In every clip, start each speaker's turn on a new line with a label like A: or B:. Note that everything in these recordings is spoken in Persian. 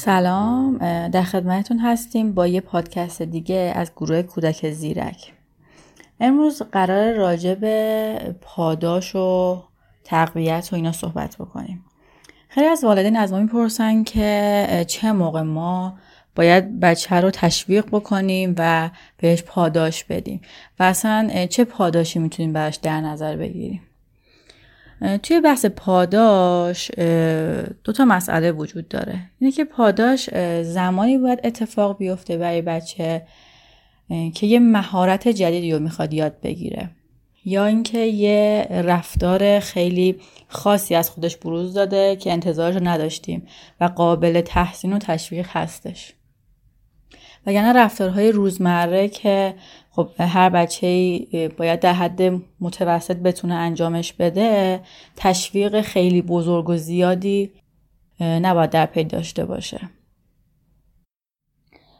A: سلام در خدمتتون هستیم با یه پادکست دیگه از گروه کودک زیرک. امروز قرار راجع به پاداش و تقویت و اینا صحبت بکنیم. خیلی از والدین از ما می‌پرسن که چه موقع ما باید بچه رو تشویق بکنیم و بهش پاداش بدیم. و اصلا چه پاداشی می‌تونیم براش در نظر بگیریم؟ توی بحث پاداش دو تا مسئله وجود داره. اینه که پاداش زمانی باید اتفاق بیفته برای بچه که یه مهارت جدیدی رو می‌خواد یاد بگیره. یا اینکه یه رفتار خیلی خاصی از خودش بروز داده که انتظارش رو نداشتیم و قابل تحسین و تشویق هستش. وگرنه رفتارهای روزمره که خب هر بچه باید در حد متوسط بتونه انجامش بده تشویق خیلی بزرگ و زیادی نباید در پی داشته باشه.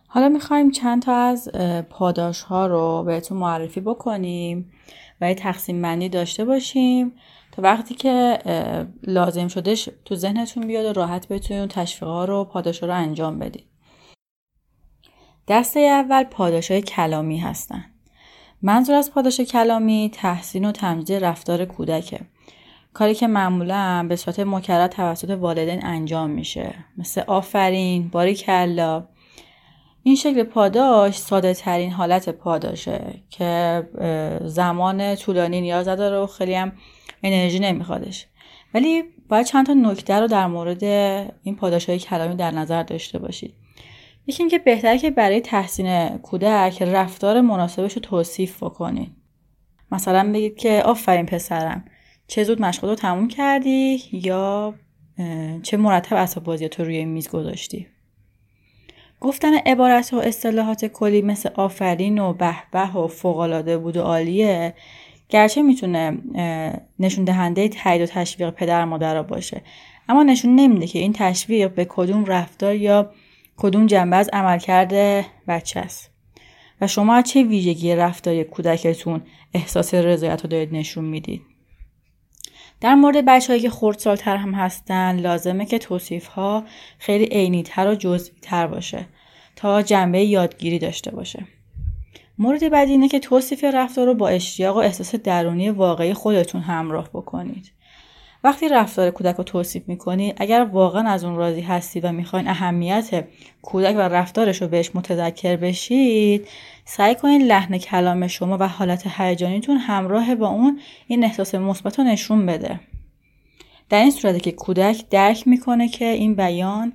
A: حالا می‌خوایم چند تا از پاداش ها رو بهتون معرفی بکنیم و یه تقسیم بندی داشته باشیم تا وقتی که لازم شدش تو ذهنتون بیاد و راحت بتونید تشویق ها رو پاداش ها رو انجام بدید. دسته اول پاداش های کلامی هستن. منظور از پاداش کلامی تحسین و تمجید رفتار کودکه. کاری که معمولا به صورت مکرر توسط والدین انجام میشه. مثل آفرین باری کلا این شکل پاداش ساده ترین حالت پاداشه که زمان طولانی نیاز داره و خیلی هم انرژی نمیخوادش. ولی باید چند تا نکته رو در مورد این پاداش های کلامی در نظر داشته باشید. یکی اینکه بهتره که برای تحسین کودک رفتار مناسبش رو توصیف بکنید مثلا بگید که آفرین پسرم چه زود مشغول رو تموم کردی یا چه مرتب اسباب بازی تو روی میز گذاشتی؟ گفتن عبارت و اصطلاحات کلی مثل آفرین و به و فوقالعاده بود و عالیه گرچه می‌تونه نشون دهنده تایید و تشویق پدر مادر باشه. اما نشون نمیده که این تشویق به کدوم رفتار یا کدوم جنبه از عملکرد بچه است؟ و شما از چه ویژگی رفتاری کودکتون احساس رضایت رو دارید نشون می‌دید؟ در مورد بچههایی که خردسالتر هم هستن لازمه که توصیف ها خیلی عینی تر و جزئی تر باشه تا جنبه یادگیری داشته باشه. مورد بعدی اینه که توصیف رفتار رو با اشتیاق و احساس درونی واقعی خودتون همراه بکنید. وقتی رفتار کودک رو توصیف می‌کنید اگر واقعا از اون راضی هستید و می‌خواین اهمیت کودک و رفتارش رو بهش متذکر بشید سعی کنید لحن کلام شما و حالت هیجانیتون همراه با اون این احساس مثبت رو نشون بده. در این صورتی که کودک درک می‌کنه که این بیان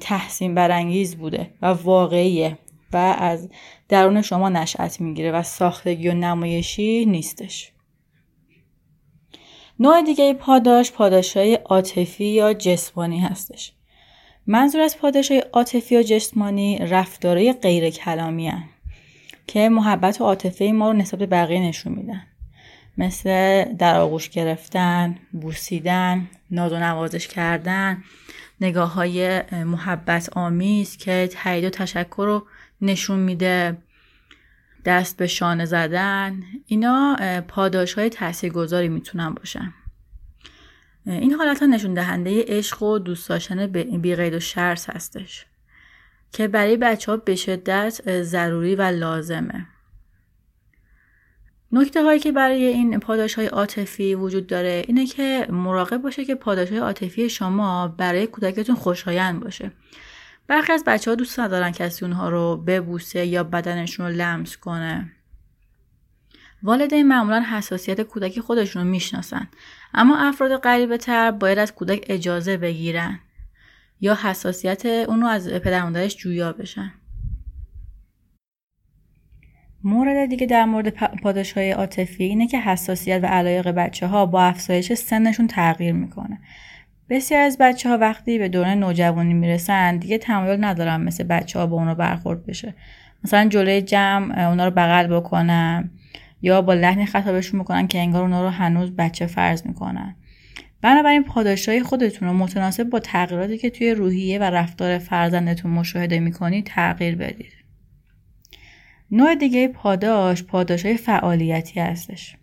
A: تحسین برانگیز بوده و واقعیه و از درون شما نشأت می‌گیره و ساختگی و نمایشی نیستش. نوع دیگه پاداش پاداش های عاطفی یا جسمانی هستش منظور از پاداش های عاطفی یا جسمانی رفتارهای غیر کلامی هن. که محبت و عاطفه ما رو نسبت به بقیه نشون میدن مثل در آغوش گرفتن، بوسیدن، ناز و نوازش کردن، نگاه های محبت آمیز که تایید و تشکر رو نشون میده دست به شانه زدن اینا پاداش های تاثیرگذاری می‌تونن باشن. این حالت ها نشون دهنده عشق و دوست داشتن بی و شرس هستش که برای بچه ها به شدت ضروری و لازمه. نکته هایی که برای این پاداش های عاطفی وجود داره اینه که مراقب باشه که پاداش های عاطفی شما برای کودکتون خوشایند باشه. برخی از بچه ها دوست ندارن کسی اونها رو ببوسه یا بدنشون رو لمس کنه. والدین معمولا حساسیت کودک خودشون رو می‌شناسن اما افراد غریبه تر باید از کودک اجازه بگیرن یا حساسیت اون رو از پدر جویا بشن. مورد دیگه در مورد پاداش های عاطفی اینه که حساسیت و علایق بچه ها با افزایش سنشون تغییر می‌کنه. بسیار از بچه ها وقتی به دوران نوجوانی می‌رسن دیگه تمایل ندارن مثل بچه ها با اونا برخورد بشه. مثلا جلوی جمع اونا رو بغل بکنن یا با لحن خطابشون می‌کنن که انگار اونا رو هنوز بچه فرض می‌کنن. بنابراین پاداشهای خودتون رو متناسب با تغییراتی که توی روحیه و رفتار فرزندتون مشاهده می‌کنید تغییر بدید. نوع دیگه پاداش پاداش های فعالیتی هستش.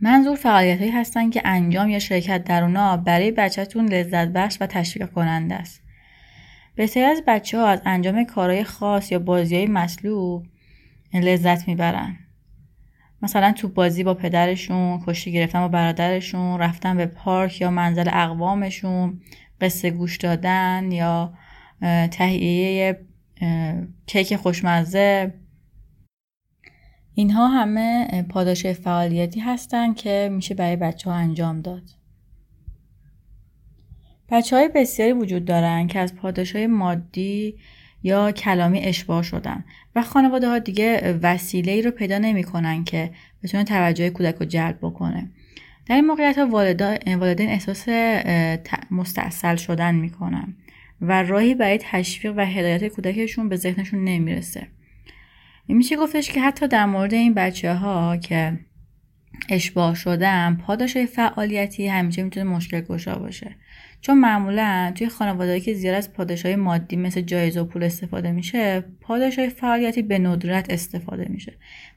A: منظور فعالیت هایی هستن که انجام یا شرکت در اونا برای بچهتون لذت بخش و تشویق کننده است. بسیاری از بچه ها از انجام کارهای خاص یا بازی های مطلوب لذت می‌برن. مثلا تو بازی با پدرشون کشتی گرفتن با برادرشون رفتن به پارک یا منزل اقوامشون قصه گوش دادن یا تهیه کیک خوشمزه اینها همه پاداش فعالیتی هستند که میشه برای بچه ها انجام داد. بچه های بسیاری وجود دارن که از پاداش های مادی یا کلامی اشباه شدن و خانواده ها دیگه وسیله ای رو پیدا نمی‌کنن که بتونه توجه کودک رو جلب بکنه. در این موقعیت ها والدین احساس مستاصل شدن می‌کنن و راهی برای تشویق و هدایت کودکشون به ذهنشون نمی‌رسه. میشه گفتش که حتی در مورد این بچه ها که اشباه شدن پاداش فعالیتی همیشه می‌تونه مشکل گشا باشه. چون معمولا توی خانواده که زیاد از پاداش های مادی مثل جایزه و پول استفاده میشه پاداش های فعالیتی به ندرت استفاده میشه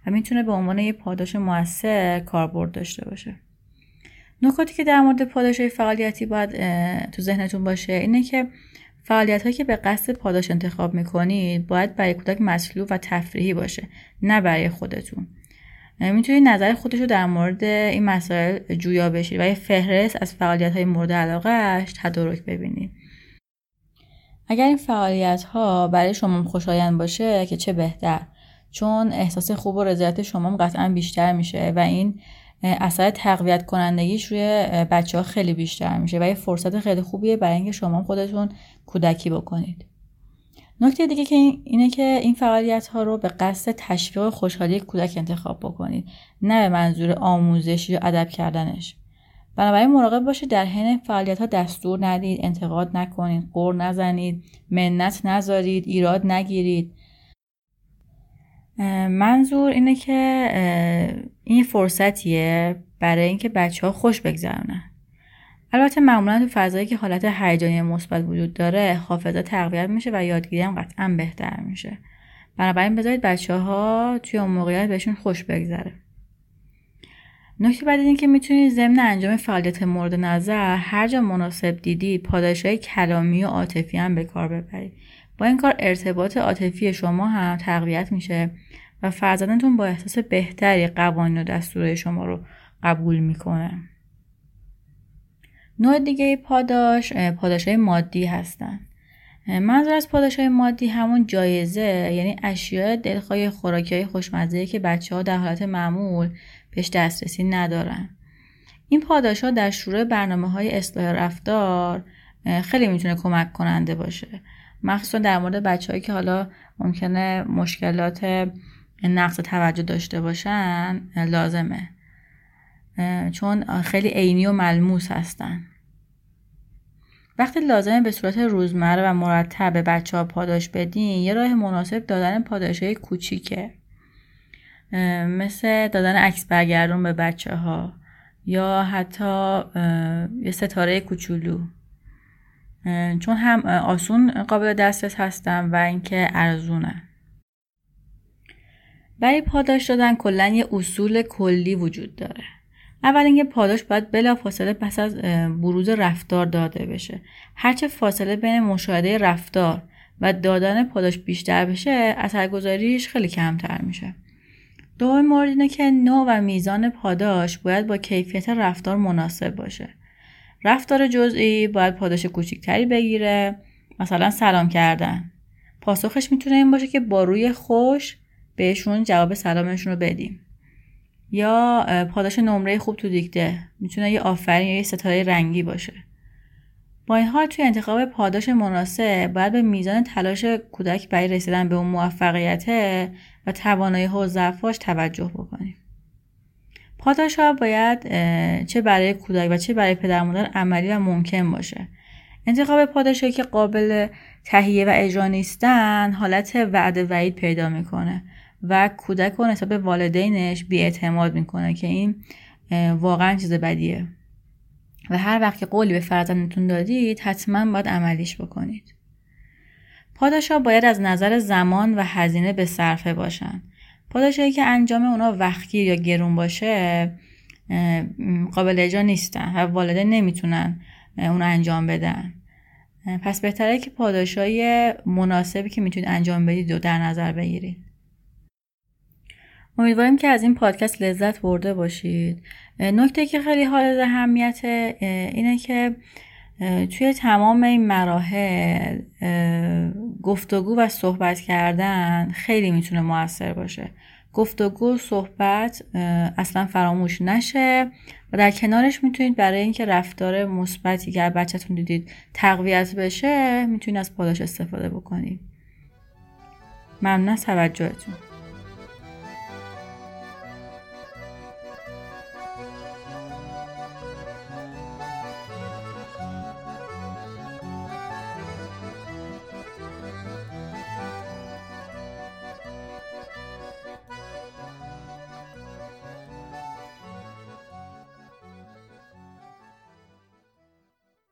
A: و می‌تونه به عنوان یه پاداش موثر کاربرد داشته باشه. نکاتی که در مورد پاداش های فعالیتی باید تو ذهنتون باشه اینه که فعالیت هایی که به قصد پاداش انتخاب می‌کنید باید برای کودک مطلوب و تفریحی باشه نه برای خودتون. می‌تونید نظر خودش رو در مورد این مسائل جویا بشید و یه فهرست از فعالیت های مورد علاقهش تدارک ببینید. اگر این فعالیت ها برای شما خوشایند باشه که چه بهتر چون احساس خوب و رضایت شما قطعا بیشتر میشه و این اثر تقویت کنندگیش روی بچه ها خیلی بیشتر میشه و یه فرصت خیلی خوبیه برای اینکه شما خودتون کودکی بکنید. نکته دیگه که اینه که این فعالیت ها رو به قصد تشویق خوشحالی کودک انتخاب بکنید نه به منظور آموزش یا ادب کردنش. بنابراین مراقب باشید در حین فعالیت ها دستور ندید انتقاد نکنید قور نزنید منت نذارید ایراد نگیرید. منظور اینه که این فرصتیه برای اینکه بچه ها خوش بگذرونن. البته معمولا تو فضایی که حالت هیجانی مثبت وجود داره حافظه تقویت میشه و یادگیری هم قطعا بهتر میشه. بنابراین بذارید بچه ها توی اون موقعیت بهشون خوش بگذره. نکته بعد این که می‌تونید ضمن انجام فعالیت مورد نظر هر جا مناسب دیدید پاداش های کلامی و عاطفی هم به کار ببرید. با این کار ارتباط عاطفی شما هم تقویت میشه و فرزندتون با احساس بهتری قوانین و دستور شما رو قبول می‌کنه. نوع دیگه پاداش پاداش های مادی هستن. منظور از پاداش های مادی همون جایزه یعنی اشیاء دلخواه خوراکی های خوشمزه که بچه ها در حالت معمول بهش دسترسی ندارن. این پاداش ها در شروع برنامه های اصلاح رفتار خیلی می‌تونه کمک کننده باشه. مخصوصا در مورد بچههایی که حالا ممکنه مشکلات نقص توجه داشته باشن لازمه. چون خیلی عینی و ملموس هستن. وقتی لازمه به صورت روزمره و مرتب به بچه ها پاداش بدین یه راه مناسب دادن پاداش های کوچیکه مثل دادن عکس برگردون به بچه ها یا حتی یه ستاره کوچولو. چون هم آسون قابل دسترس هستن و اینکه ارزونه برای پاداش دادن کلا یه اصول کلی وجود داره. اول اینکه پاداش باید بلا فاصله پس از بروز رفتار داده بشه. هرچه فاصله بین مشاهده رفتار و دادن پاداش بیشتر بشه اثرگذاریش خیلی کمتر میشه. دوم مورد اینه که نوع و میزان پاداش باید با کیفیت رفتار مناسب باشه. رفتار جزئی باید پاداش کوچکتری بگیره. مثلا سلام کردن. پاسخش می‌تونه این باشه که با روی خوش بهشون جواب سلامشون رو بدیم. یا پاداش نمره خوب تو دیگده می‌تونه یه آفرین یا یه ستاره رنگی باشه. با این حال توی انتخاب پاداش مناسب باید به میزان تلاش کودک برای رسیدن به اون موفقیت و توانایی و ضعفاش توجه بکنیم. پاداش ها باید چه برای کودک و چه برای پدر مادر عملی و ممکن باشه. انتخاب پاداش که قابل تهیه و اجرا نیستن حالت وعده وعید پیدا می‌کنه و کودک رو نسبت به والدینش بیاعتماد می‌کنه که این واقعا چیز بدیه. و هر وقت که قولی به فرزندتون دادید حتما باید عملیش بکنید. پاداش ها باید از نظر زمان و هزینه به صرفه باشن. پاداشهایی که انجام اونا وقتگیر یا گرون باشه قابل اجرا نیستن و والدین نمی‌تونن اون انجام بدن. پس بهتره که پاداشای مناسبی که می‌تونید انجام بدید و در نظر بگیرید. امیدواریم که از این پادکست لذت برده باشید. نکته که خیلی حال اهمیت اینه که توی تمام این مراحل گفتگو و صحبت کردن خیلی می‌تونه موثر باشه. گفتگو صحبت اصلا فراموش نشه و در کنارش می‌تونید برای اینکه رفتار مثبتی که بچهتون دیدید تقویت بشه می‌تونید از پاداش استفاده بکنید. ممنون از توجهتون.